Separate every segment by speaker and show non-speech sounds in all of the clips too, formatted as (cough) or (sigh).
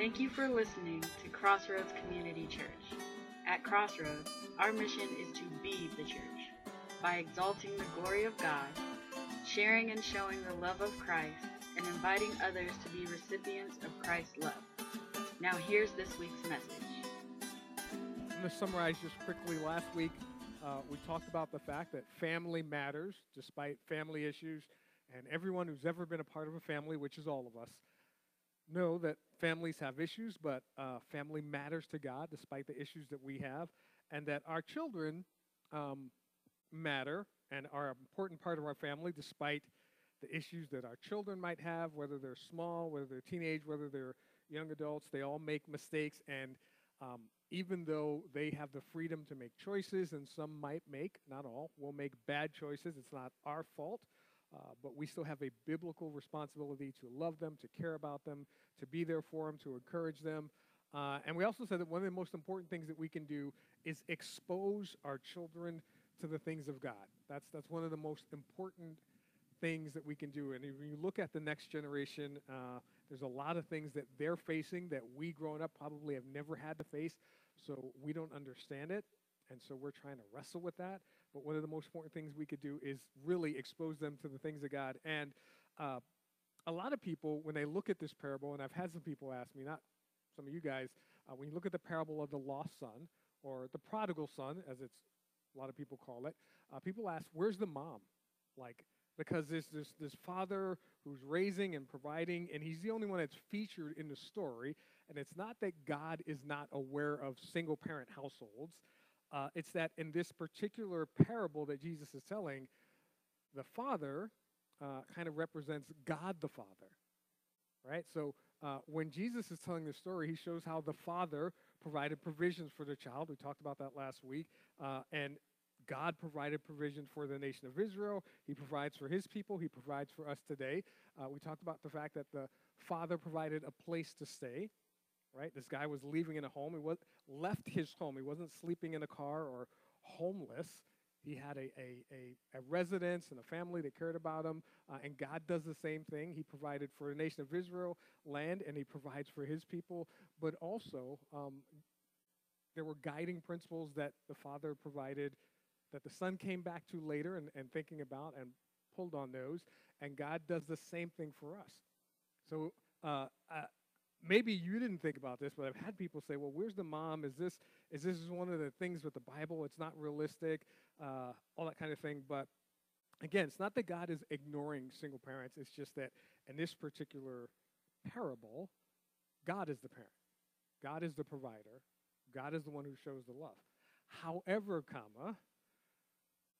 Speaker 1: Thank you for listening to Crossroads Community Church. At Crossroads, our mission is to be the church by exalting the glory of God, sharing and showing the love of Christ, and inviting others to be recipients of Christ's love. Now, here's this week's message.
Speaker 2: I'm going to summarize just quickly. Last week, uh, we talked about the fact that family matters despite family issues, and everyone who's ever been a part of a family, which is all of us, know that families have issues, but uh, family matters to God despite the issues that we have, and that our children um, matter and are an important part of our family despite the issues that our children might have, whether they're small, whether they're teenage, whether they're young adults. They all make mistakes, and um, even though they have the freedom to make choices, and some might make, not all, will make bad choices, it's not our fault. Uh, but we still have a biblical responsibility to love them, to care about them, to be there for them, to encourage them. Uh, and we also said that one of the most important things that we can do is expose our children to the things of God. That's, that's one of the most important things that we can do. And when you look at the next generation, uh, there's a lot of things that they're facing that we growing up probably have never had to face. So we don't understand it. And so we're trying to wrestle with that. But one of the most important things we could do is really expose them to the things of God. And uh, a lot of people, when they look at this parable, and I've had some people ask me, not some of you guys, uh, when you look at the parable of the lost son or the prodigal son, as it's a lot of people call it, uh, people ask, "Where's the mom?" Like because there's this this father who's raising and providing, and he's the only one that's featured in the story. And it's not that God is not aware of single parent households. Uh, it's that in this particular parable that Jesus is telling, the Father uh, kind of represents God the Father, right? So uh, when Jesus is telling the story, he shows how the Father provided provisions for the child. We talked about that last week. Uh, and God provided provision for the nation of Israel. He provides for his people. He provides for us today. Uh, we talked about the fact that the Father provided a place to stay right? This guy was leaving in a home. Was left his home. He wasn't sleeping in a car or homeless. He had a, a, a, a residence and a family that cared about him. Uh, and God does the same thing. He provided for the nation of Israel land, and He provides for His people. But also, um, there were guiding principles that the Father provided that the Son came back to later and, and thinking about and pulled on those. And God does the same thing for us. So, uh, uh, maybe you didn't think about this, but I've had people say, "Well, where's the mom? Is this is this one of the things with the Bible? It's not realistic, uh, all that kind of thing." But again, it's not that God is ignoring single parents. It's just that in this particular parable, God is the parent, God is the provider, God is the one who shows the love. However, comma,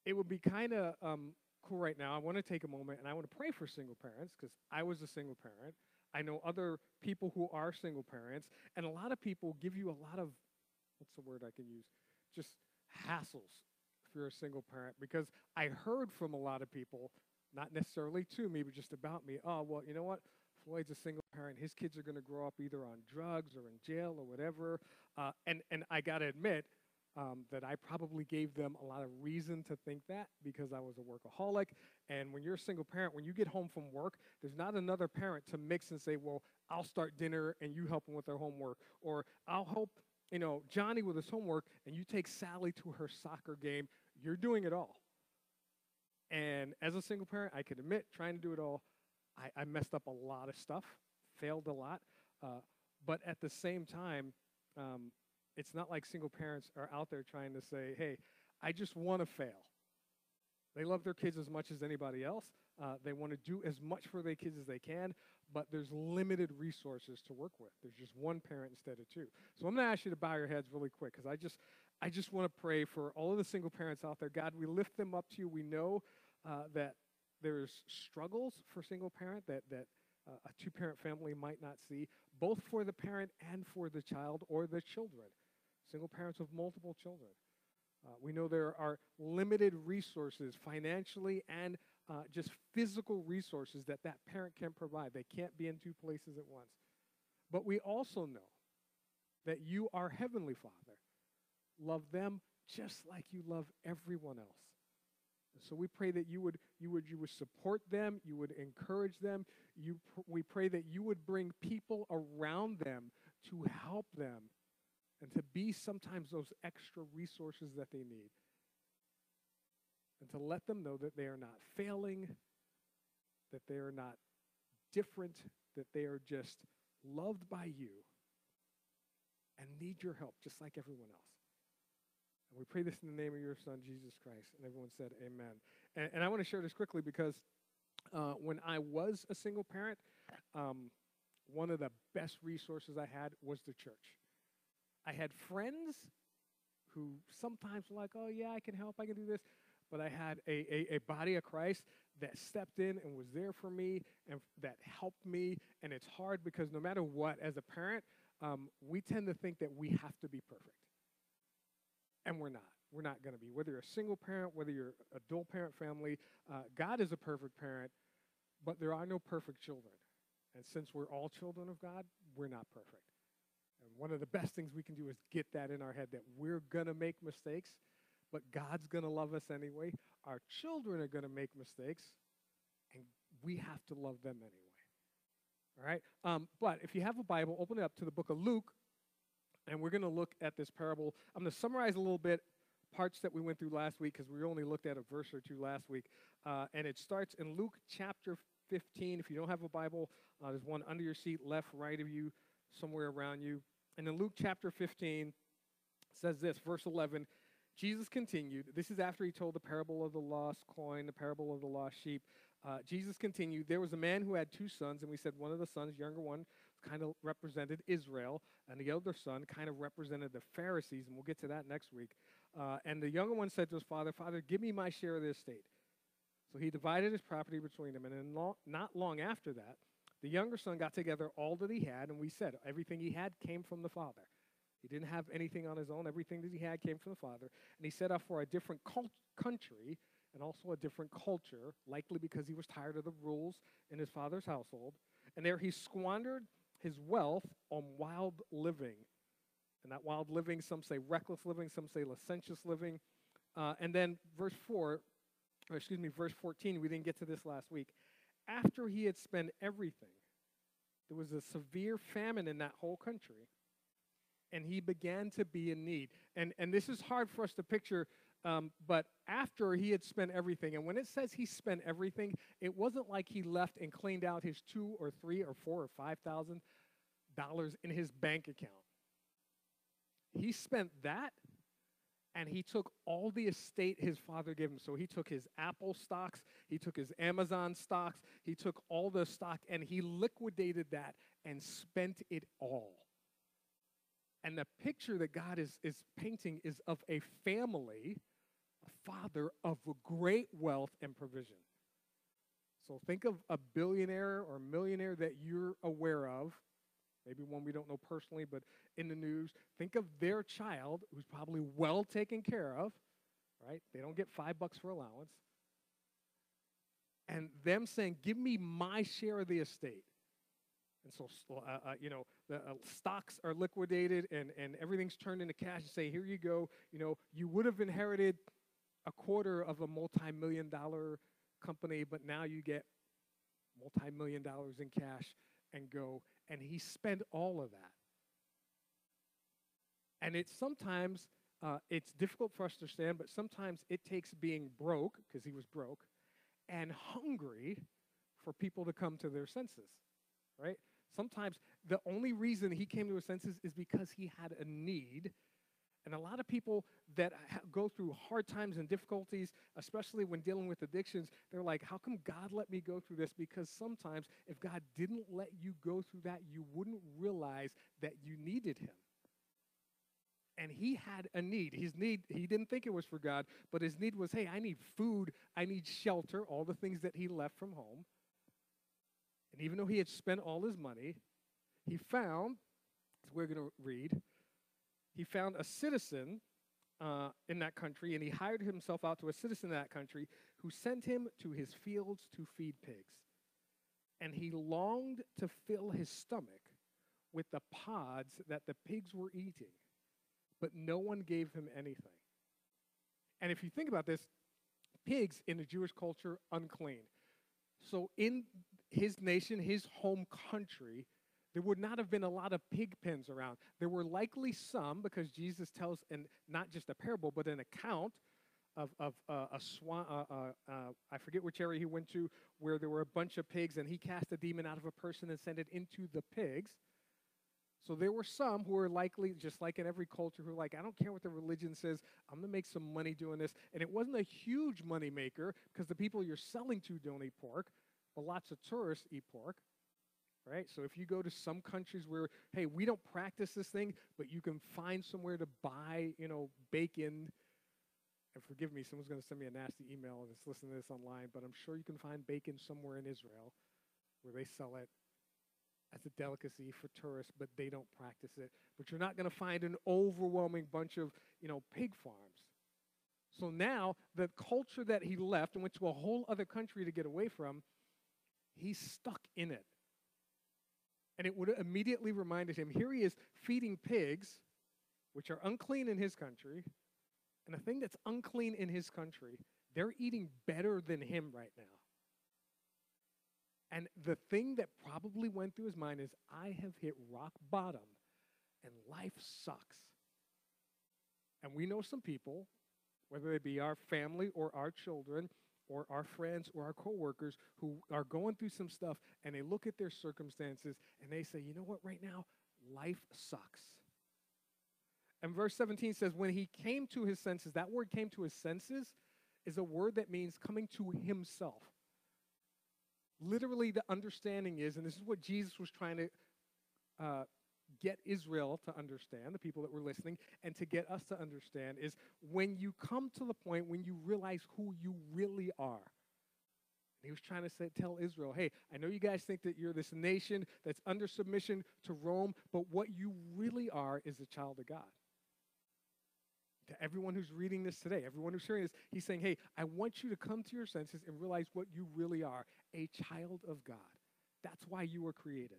Speaker 2: it would be kind of um, cool right now. I want to take a moment and I want to pray for single parents because I was a single parent. I know other people who are single parents, and a lot of people give you a lot of what's the word I can use? Just hassles if you're a single parent. Because I heard from a lot of people, not necessarily to me, but just about me, oh, well, you know what? Floyd's a single parent. His kids are going to grow up either on drugs or in jail or whatever. Uh, and, and I got to admit, um, that I probably gave them a lot of reason to think that because I was a workaholic. And when you're a single parent, when you get home from work, there's not another parent to mix and say, well, I'll start dinner and you help them with their homework. Or I'll help, you know, Johnny with his homework and you take Sally to her soccer game. You're doing it all. And as a single parent, I can admit, trying to do it all, I, I messed up a lot of stuff, failed a lot. Uh, but at the same time, um, it's not like single parents are out there trying to say, hey, I just want to fail. They love their kids as much as anybody else. Uh, they want to do as much for their kids as they can, but there's limited resources to work with. There's just one parent instead of two. So I'm going to ask you to bow your heads really quick because I just, I just want to pray for all of the single parents out there. God, we lift them up to you. We know uh, that there's struggles for single parent that that uh, a two-parent family might not see, both for the parent and for the child or the children single parents with multiple children. Uh, we know there are limited resources financially and uh, just physical resources that that parent can provide. They can't be in two places at once. But we also know that you, our Heavenly Father, love them just like you love everyone else. So we pray that you would, you would, you would support them, you would encourage them. You, we pray that you would bring people around them to help them and to be sometimes those extra resources that they need. And to let them know that they are not failing, that they are not different, that they are just loved by you and need your help just like everyone else. And we pray this in the name of your Son, Jesus Christ. And everyone said, Amen. And, and I want to share this quickly because uh, when I was a single parent, um, one of the best resources I had was the church. I had friends who sometimes were like, oh, yeah, I can help, I can do this. But I had a, a, a body of Christ that stepped in and was there for me and that helped me. And it's hard because no matter what, as a parent, um, we tend to think that we have to be perfect. And we're not. We're not going to be. Whether you're a single parent, whether you're a dual parent family, uh, God is a perfect parent, but there are no perfect children. And since we're all children of God, we're not perfect. And one of the best things we can do is get that in our head that we're going to make mistakes, but God's going to love us anyway. Our children are going to make mistakes, and we have to love them anyway. All right? Um, but if you have a Bible, open it up to the book of Luke, and we're going to look at this parable. I'm going to summarize a little bit parts that we went through last week because we only looked at a verse or two last week. Uh, and it starts in Luke chapter 15. If you don't have a Bible, uh, there's one under your seat, left, right of you, somewhere around you. And in Luke chapter 15, says this, verse 11 Jesus continued. This is after he told the parable of the lost coin, the parable of the lost sheep. Uh, Jesus continued. There was a man who had two sons, and we said one of the sons, younger one, kind of represented Israel, and the elder son kind of represented the Pharisees, and we'll get to that next week. Uh, and the younger one said to his father, Father, give me my share of the estate. So he divided his property between them, and long, not long after that, the younger son got together all that he had, and we said everything he had came from the father. He didn't have anything on his own. Everything that he had came from the father. And he set off for a different cult- country and also a different culture, likely because he was tired of the rules in his father's household. And there he squandered his wealth on wild living. And that wild living, some say reckless living, some say licentious living. Uh, and then verse 4, or excuse me, verse 14, we didn't get to this last week. After he had spent everything, there was a severe famine in that whole country, and he began to be in need. And, and this is hard for us to picture, um, but after he had spent everything, and when it says he spent everything, it wasn't like he left and cleaned out his two or three or four or five thousand dollars in his bank account. He spent that and he took all the estate his father gave him. So he took his Apple stocks, he took his Amazon stocks, he took all the stock, and he liquidated that and spent it all. And the picture that God is, is painting is of a family, father of great wealth and provision. So think of a billionaire or millionaire that you're aware of maybe one we don't know personally, but in the news. Think of their child who's probably well taken care of, right? They don't get five bucks for allowance. And them saying, Give me my share of the estate. And so, uh, uh, you know, the uh, stocks are liquidated and, and everything's turned into cash and say, Here you go. You know, you would have inherited a quarter of a multi million dollar company, but now you get multi million dollars in cash and go and he spent all of that. And it's sometimes, uh, it's difficult for us to understand, but sometimes it takes being broke, because he was broke, and hungry for people to come to their senses, right? Sometimes the only reason he came to his senses is because he had a need and a lot of people that go through hard times and difficulties, especially when dealing with addictions, they're like, How come God let me go through this? Because sometimes if God didn't let you go through that, you wouldn't realize that you needed Him. And he had a need. His need, he didn't think it was for God, but his need was hey, I need food, I need shelter, all the things that he left from home. And even though he had spent all his money, he found, as we're going to read, he found a citizen uh, in that country and he hired himself out to a citizen in that country who sent him to his fields to feed pigs. And he longed to fill his stomach with the pods that the pigs were eating, but no one gave him anything. And if you think about this, pigs in the Jewish culture, unclean. So in his nation, his home country, there would not have been a lot of pig pens around. There were likely some, because Jesus tells, and not just a parable, but an account of, of uh, a swan. Uh, uh, uh, I forget which area he went to, where there were a bunch of pigs, and he cast a demon out of a person and sent it into the pigs. So there were some who were likely, just like in every culture, who were like, I don't care what the religion says, I'm going to make some money doing this. And it wasn't a huge money maker because the people you're selling to don't eat pork, but lots of tourists eat pork right? So if you go to some countries where, hey, we don't practice this thing, but you can find somewhere to buy, you know, bacon. And forgive me, someone's going to send me a nasty email that's listening to this online, but I'm sure you can find bacon somewhere in Israel where they sell it as a delicacy for tourists, but they don't practice it. But you're not going to find an overwhelming bunch of, you know, pig farms. So now the culture that he left and went to a whole other country to get away from, he's stuck in it. And it would have immediately reminded him here he is feeding pigs, which are unclean in his country, and a thing that's unclean in his country, they're eating better than him right now. And the thing that probably went through his mind is I have hit rock bottom and life sucks. And we know some people, whether they be our family or our children, or our friends or our coworkers who are going through some stuff and they look at their circumstances and they say, you know what, right now, life sucks. And verse 17 says, when he came to his senses, that word came to his senses is a word that means coming to himself. Literally, the understanding is, and this is what Jesus was trying to uh, get Israel to understand, the people that were listening, and to get us to understand is when you come to the point when you realize who you really are. he was trying to say, tell Israel, hey, I know you guys think that you're this nation that's under submission to Rome, but what you really are is a child of God. To everyone who's reading this today, everyone who's hearing this, he's saying, hey, I want you to come to your senses and realize what you really are a child of God. That's why you were created.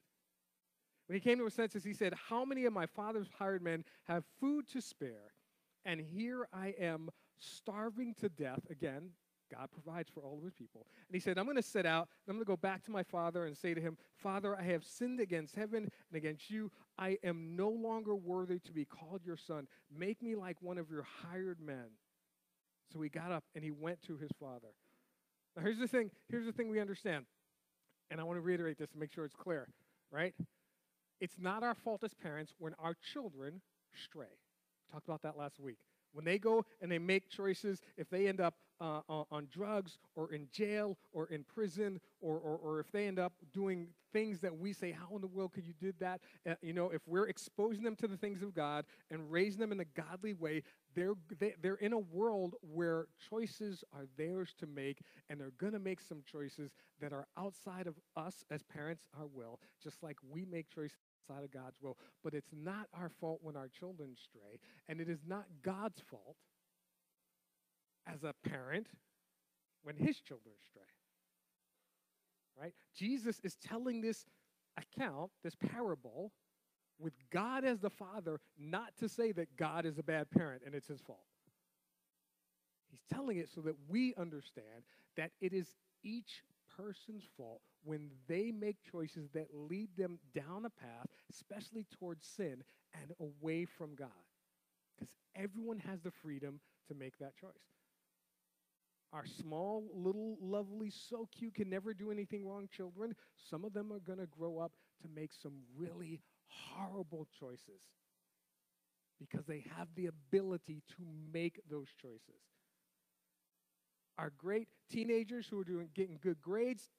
Speaker 2: When he came to his senses, he said, How many of my father's hired men have food to spare? And here I am starving to death. Again, God provides for all of his people. And he said, I'm going to set out, I'm going to go back to my father and say to him, Father, I have sinned against heaven and against you. I am no longer worthy to be called your son. Make me like one of your hired men. So he got up and he went to his father. Now here's the thing, here's the thing we understand. And I want to reiterate this to make sure it's clear, right? It's not our fault as parents when our children stray. We talked about that last week. When they go and they make choices, if they end up uh, on, on, drugs or in jail or in prison, or, or, or, if they end up doing things that we say, How in the world could you do that? Uh, you know, if we're exposing them to the things of God and raising them in a godly way, they're, they, they're in a world where choices are theirs to make, and they're going to make some choices that are outside of us as parents, our will, just like we make choices outside of God's will. But it's not our fault when our children stray, and it is not God's fault as a parent when his children stray. Right? Jesus is telling this account, this parable, with God as the father, not to say that God is a bad parent and it's his fault. He's telling it so that we understand that it is each person's fault when they make choices that lead them down a path, especially towards sin and away from God. Because everyone has the freedom to make that choice. Our small, little, lovely, so cute, can never do anything wrong children, some of them are going to grow up to make some really horrible choices because they have the ability to make those choices our great teenagers who are doing getting good grades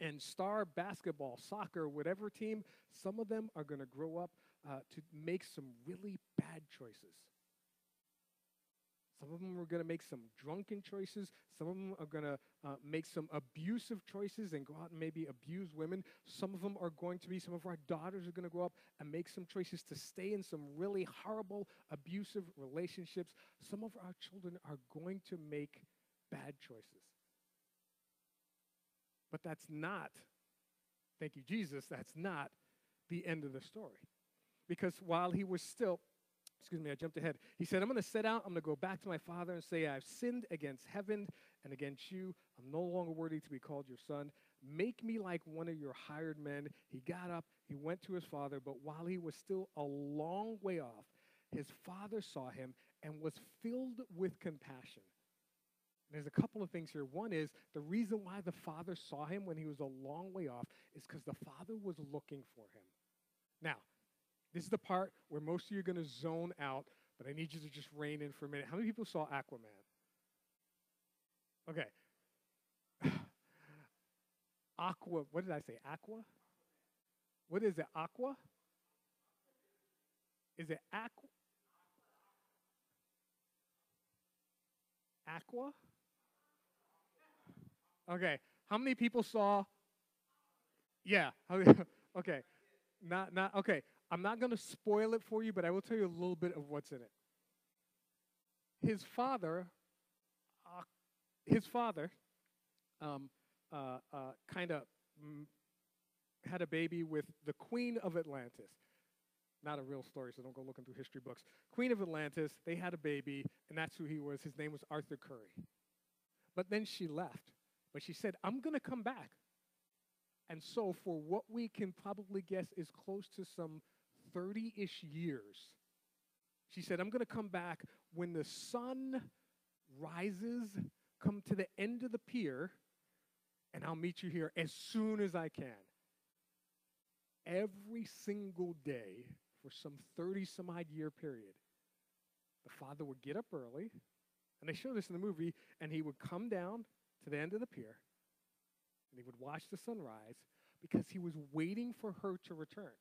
Speaker 2: and star basketball, soccer, whatever team, some of them are going to grow up uh, to make some really bad choices. Some of them are going to make some drunken choices. Some of them are going to uh, make some abusive choices and go out and maybe abuse women. Some of them are going to be, some of our daughters are going to grow up and make some choices to stay in some really horrible, abusive relationships. Some of our children are going to make bad choices. But that's not, thank you, Jesus, that's not the end of the story. Because while he was still, excuse me, I jumped ahead. He said, I'm going to set out, I'm going to go back to my father and say, I've sinned against heaven and against you. I'm no longer worthy to be called your son. Make me like one of your hired men. He got up, he went to his father, but while he was still a long way off, his father saw him and was filled with compassion. There's a couple of things here. One is the reason why the father saw him when he was a long way off is because the father was looking for him. Now, this is the part where most of you are going to zone out, but I need you to just rein in for a minute. How many people saw Aquaman? Okay. (sighs) Aqua, what did I say? Aqua? What is it? Aqua? Is it aqua? Aqua? Okay. How many people saw? Yeah. (laughs) okay. Not not okay. I'm not going to spoil it for you, but I will tell you a little bit of what's in it. His father, uh, his father, um, uh, uh, kind of mm, had a baby with the Queen of Atlantis. Not a real story, so don't go looking through history books. Queen of Atlantis, they had a baby, and that's who he was. His name was Arthur Curry. But then she left. But she said, I'm going to come back. And so, for what we can probably guess is close to some 30 ish years, she said, I'm going to come back when the sun rises, come to the end of the pier, and I'll meet you here as soon as I can. Every single day for some 30 some odd year period, the father would get up early, and they show this in the movie, and he would come down to the end of the pier, and he would watch the sunrise because he was waiting for her to return.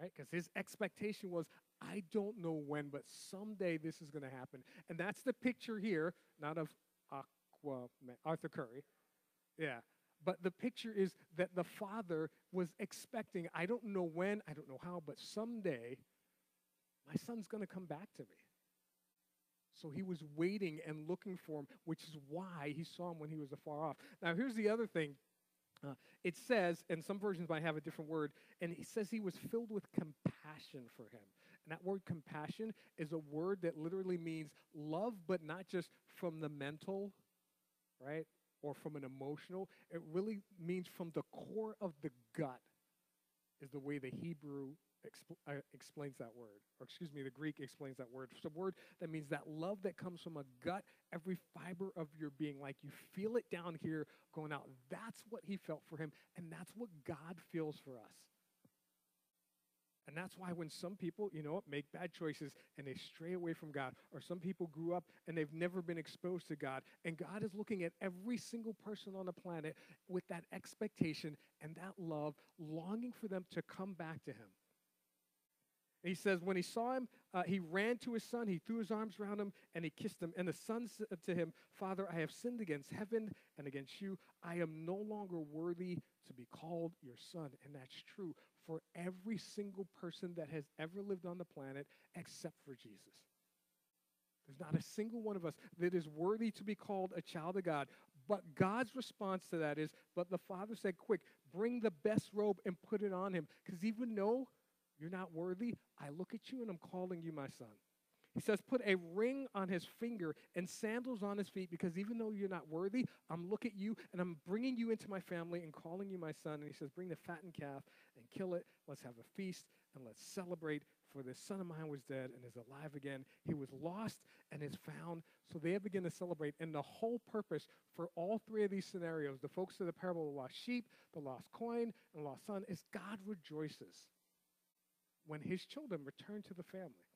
Speaker 2: Right? Because his expectation was, I don't know when, but someday this is going to happen. And that's the picture here, not of Aqua, Arthur Curry. Yeah. But the picture is that the father was expecting, I don't know when, I don't know how, but someday my son's going to come back to me. So he was waiting and looking for him, which is why he saw him when he was afar off. Now, here's the other thing. Uh, it says, and some versions might have a different word, and it says he was filled with compassion for him. And that word compassion is a word that literally means love, but not just from the mental, right? Or from an emotional. It really means from the core of the gut, is the way the Hebrew expl- uh, explains that word, or excuse me, the Greek explains that word. It's a word that means that love that comes from a gut, every fiber of your being, like you feel it down here going out. That's what he felt for him, and that's what God feels for us. And that's why when some people, you know, what make bad choices and they stray away from God, or some people grew up and they've never been exposed to God, and God is looking at every single person on the planet with that expectation and that love, longing for them to come back to Him. He says, when he saw him, uh, he ran to his son, he threw his arms around him, and he kissed him. And the son said to him, Father, I have sinned against heaven and against you. I am no longer worthy to be called your son. And that's true for every single person that has ever lived on the planet except for Jesus. There's not a single one of us that is worthy to be called a child of God. But God's response to that is, but the father said, Quick, bring the best robe and put it on him. Because even though you're not worthy. I look at you and I'm calling you my son. He says, Put a ring on his finger and sandals on his feet because even though you're not worthy, I'm looking at you and I'm bringing you into my family and calling you my son. And he says, Bring the fattened calf and kill it. Let's have a feast and let's celebrate. For this son of mine was dead and is alive again. He was lost and is found. So they begin to celebrate. And the whole purpose for all three of these scenarios the folks of the parable of the lost sheep, the lost coin, and the lost son is God rejoices when his children returned to the family.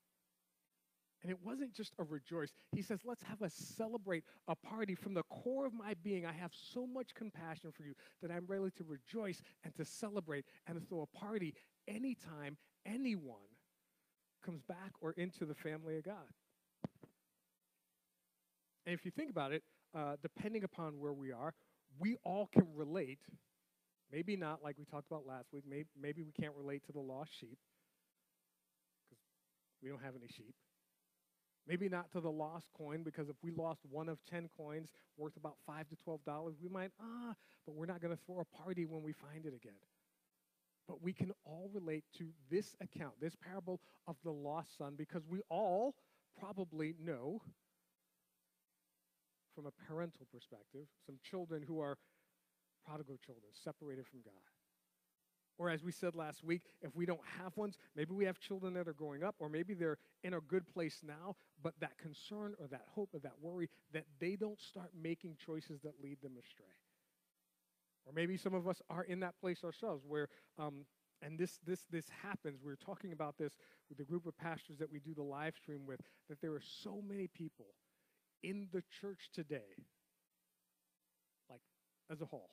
Speaker 2: And it wasn't just a rejoice. He says, let's have a celebrate, a party from the core of my being. I have so much compassion for you that I'm ready to rejoice and to celebrate and to throw a party anytime anyone comes back or into the family of God. And if you think about it, uh, depending upon where we are, we all can relate. Maybe not like we talked about last week. Maybe, maybe we can't relate to the lost sheep. We don't have any sheep. Maybe not to the lost coin, because if we lost one of 10 coins worth about 5 to $12, we might, ah, but we're not going to throw a party when we find it again. But we can all relate to this account, this parable of the lost son, because we all probably know from a parental perspective some children who are prodigal children, separated from God. Or, as we said last week, if we don't have ones, maybe we have children that are growing up, or maybe they're in a good place now, but that concern or that hope or that worry that they don't start making choices that lead them astray. Or maybe some of us are in that place ourselves where, um, and this, this, this happens. We are talking about this with the group of pastors that we do the live stream with, that there are so many people in the church today, like as a whole,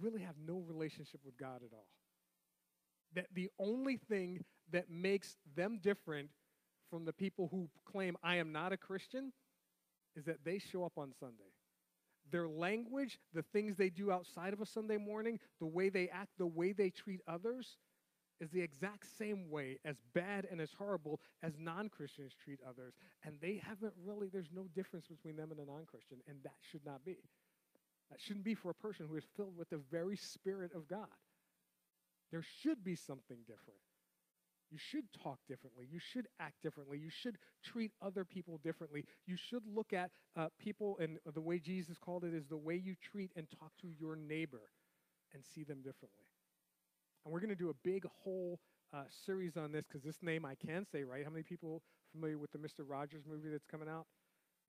Speaker 2: really have no relationship with God at all. That the only thing that makes them different from the people who claim, I am not a Christian, is that they show up on Sunday. Their language, the things they do outside of a Sunday morning, the way they act, the way they treat others, is the exact same way as bad and as horrible as non Christians treat others. And they haven't really, there's no difference between them and a non Christian, and that should not be. That shouldn't be for a person who is filled with the very Spirit of God. There should be something different. You should talk differently. You should act differently. You should treat other people differently. You should look at uh, people, and the way Jesus called it is the way you treat and talk to your neighbor and see them differently. And we're going to do a big whole uh, series on this because this name I can say, right? How many people familiar with the Mr. Rogers movie that's coming out?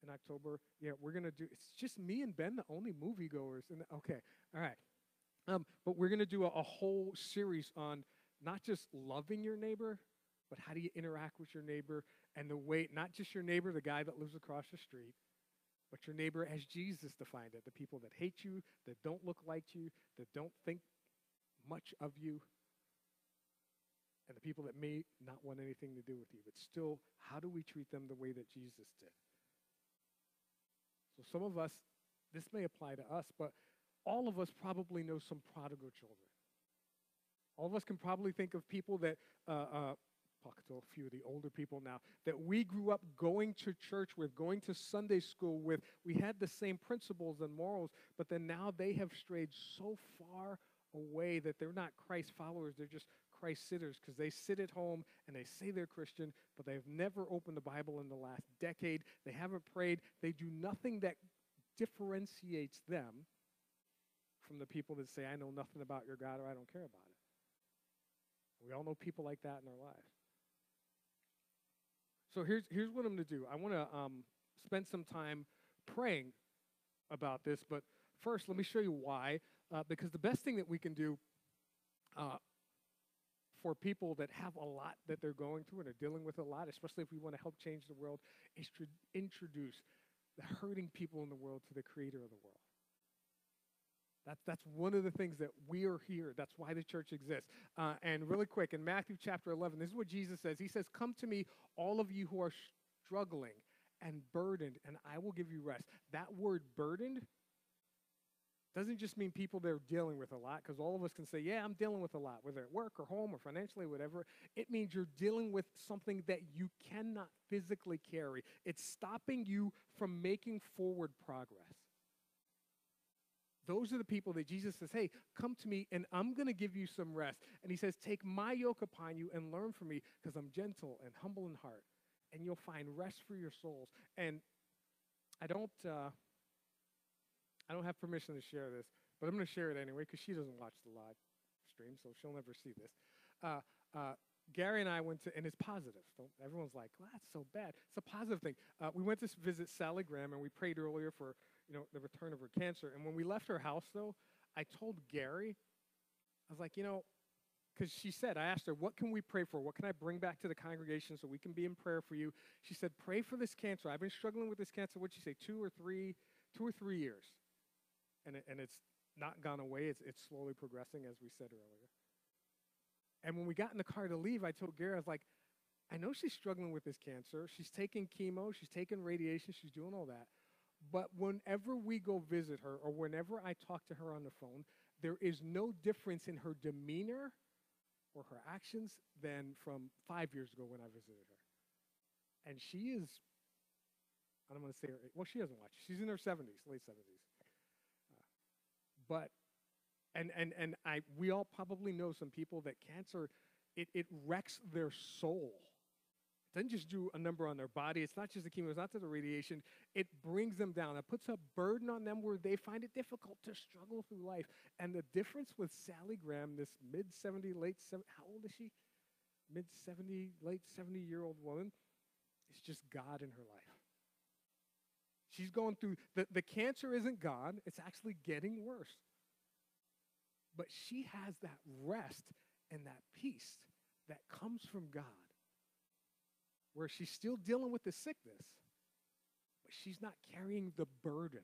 Speaker 2: In October. Yeah, we're gonna do. It's just me and Ben, the only moviegoers. And okay, all right. Um, but we're gonna do a, a whole series on not just loving your neighbor, but how do you interact with your neighbor and the way, not just your neighbor, the guy that lives across the street, but your neighbor as Jesus defined it the people that hate you, that don't look like you, that don't think much of you, and the people that may not want anything to do with you. But still, how do we treat them the way that Jesus did? So some of us, this may apply to us, but all of us probably know some prodigal children. All of us can probably think of people that, uh, uh, talk to a few of the older people now, that we grew up going to church with, going to Sunday school with. We had the same principles and morals, but then now they have strayed so far away that they're not Christ followers, they're just Christ sitters because they sit at home and they say they're Christian, but they've never opened the Bible in the last decade. They haven't prayed. They do nothing that differentiates them from the people that say, I know nothing about your God or I don't care about it. We all know people like that in our lives. So here's, here's what I'm going to do I want to um, spend some time praying about this, but first, let me show you why. Uh, because the best thing that we can do uh, for people that have a lot that they're going through and are dealing with a lot, especially if we want to help change the world, is to introduce the hurting people in the world to the creator of the world. That's, that's one of the things that we are here. That's why the church exists. Uh, and really quick, in Matthew chapter 11, this is what Jesus says. He says, Come to me, all of you who are struggling and burdened, and I will give you rest. That word burdened doesn't just mean people that are dealing with a lot, because all of us can say, yeah, I'm dealing with a lot, whether at work or home or financially, whatever. It means you're dealing with something that you cannot physically carry. It's stopping you from making forward progress. Those are the people that Jesus says, hey, come to me and I'm going to give you some rest. And he says, take my yoke upon you and learn from me because I'm gentle and humble in heart and you'll find rest for your souls. And I don't, uh, I don't have permission to share this, but I'm going to share it anyway because she doesn't watch the live stream, so she'll never see this. Uh, uh, Gary and I went to, and it's positive. Don't, everyone's like, well, that's so bad. It's a positive thing. Uh, we went to visit Sally Graham, and we prayed earlier for, you know, the return of her cancer. And when we left her house, though, I told Gary, I was like, you know, because she said, I asked her, what can we pray for? What can I bring back to the congregation so we can be in prayer for you? She said, pray for this cancer. I've been struggling with this cancer, what'd she say, two or three, two or three years and, it, and it's not gone away. It's, it's slowly progressing, as we said earlier. And when we got in the car to leave, I told Gary, I was like, I know she's struggling with this cancer. She's taking chemo, she's taking radiation, she's doing all that. But whenever we go visit her or whenever I talk to her on the phone, there is no difference in her demeanor or her actions than from five years ago when I visited her. And she is, I don't want to say her, well, she doesn't watch. She's in her 70s, late 70s. But and and and I we all probably know some people that cancer it, it wrecks their soul. It doesn't just do a number on their body. It's not just the chemo, it's not just the radiation. It brings them down. It puts a burden on them where they find it difficult to struggle through life. And the difference with Sally Graham, this mid 70, late 70, how old is she? Mid 70, late 70 year old woman, is just God in her life. She's going through, the, the cancer isn't gone, it's actually getting worse. But she has that rest and that peace that comes from God where she's still dealing with the sickness, but she's not carrying the burden.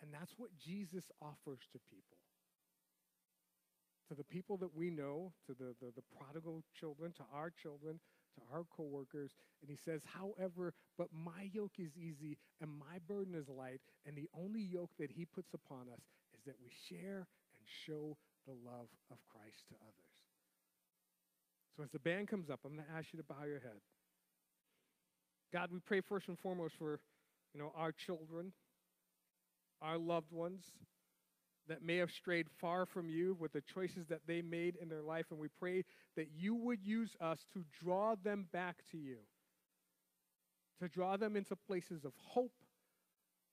Speaker 2: And that's what Jesus offers to people. To the people that we know, to the, the, the prodigal children, to our children, to our coworkers. And he says, however, but my yoke is easy and my burden is light. And the only yoke that he puts upon us is that we share and show the love of Christ to others. So as the band comes up, I'm going to ask you to bow your head. God, we pray first and foremost for, you know, our children, our loved ones that may have strayed far from you with the choices that they made in their life, and we pray that you would use us to draw them back to you, to draw them into places of hope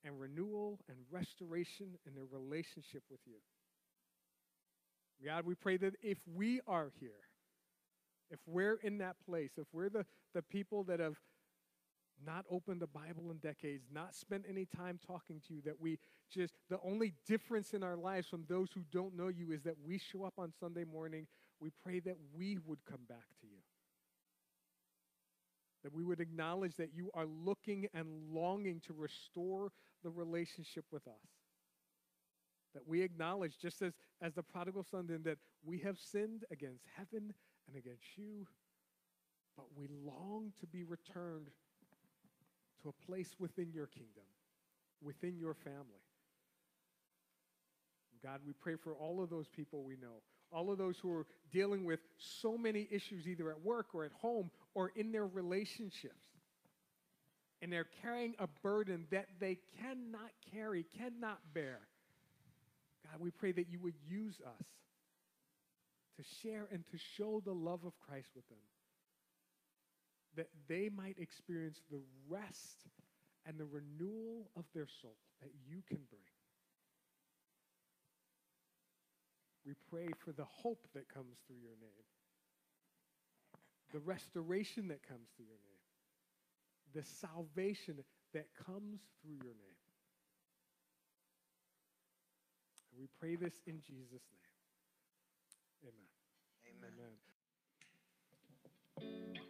Speaker 2: and renewal and restoration in their relationship with you. God, we pray that if we are here, if we're in that place, if we're the, the people that have not opened the Bible in decades, not spent any time talking to you, that we just, the only difference in our lives from those who don't know you is that we show up on Sunday morning. We pray that we would come back to you. That we would acknowledge that you are looking and longing to restore the relationship with us. That we acknowledge, just as, as the prodigal son did, that we have sinned against heaven and against you, but we long to be returned to a place within your kingdom, within your family. God, we pray for all of those people we know, all of those who are dealing with so many issues, either at work or at home or in their relationships. And they're carrying a burden that they cannot carry, cannot bear. God, we pray that you would use us to share and to show the love of Christ with them. That they might experience the rest and the renewal of their soul that you can bring. We pray for the hope that comes through your name, the restoration that comes through your name, the salvation that comes through your name. And we pray this in Jesus' name. Amen.
Speaker 3: Amen.
Speaker 4: One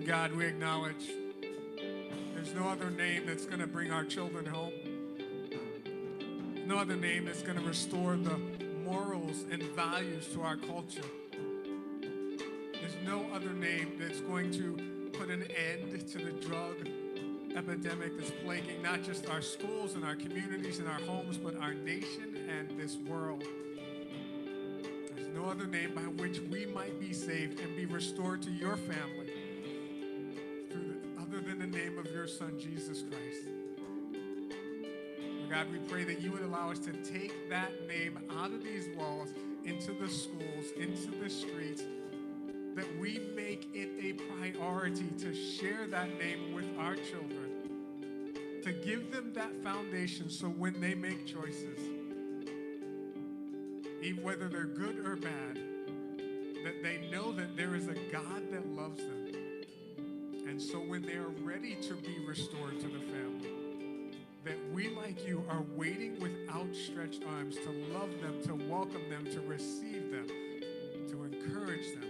Speaker 3: And God, we acknowledge there's no other name that's going to bring our children home. No other name that's going to restore the morals and values to our culture. There's no other name that's going to put an end to the drug epidemic that's plaguing not just our schools and our communities and our homes, but our nation and this world. There's no other name by which we might be saved and be restored to your family God, we pray that you would allow us to take that name out of these walls into the schools, into the streets, that we make it a priority to share that name with our children, to give them that foundation so when they make choices, even whether they're good or bad, that they know that there is a God that loves them. And so when they are ready to be restored to the family, we, like you, are waiting with outstretched arms to love them, to welcome them, to receive them, to encourage them.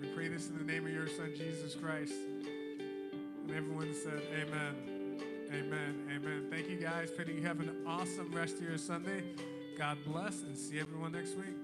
Speaker 3: We pray this in the name of your Son, Jesus Christ. And everyone said, Amen. Amen. Amen. Thank you guys. That you have an awesome rest of your Sunday. God bless and see everyone next week.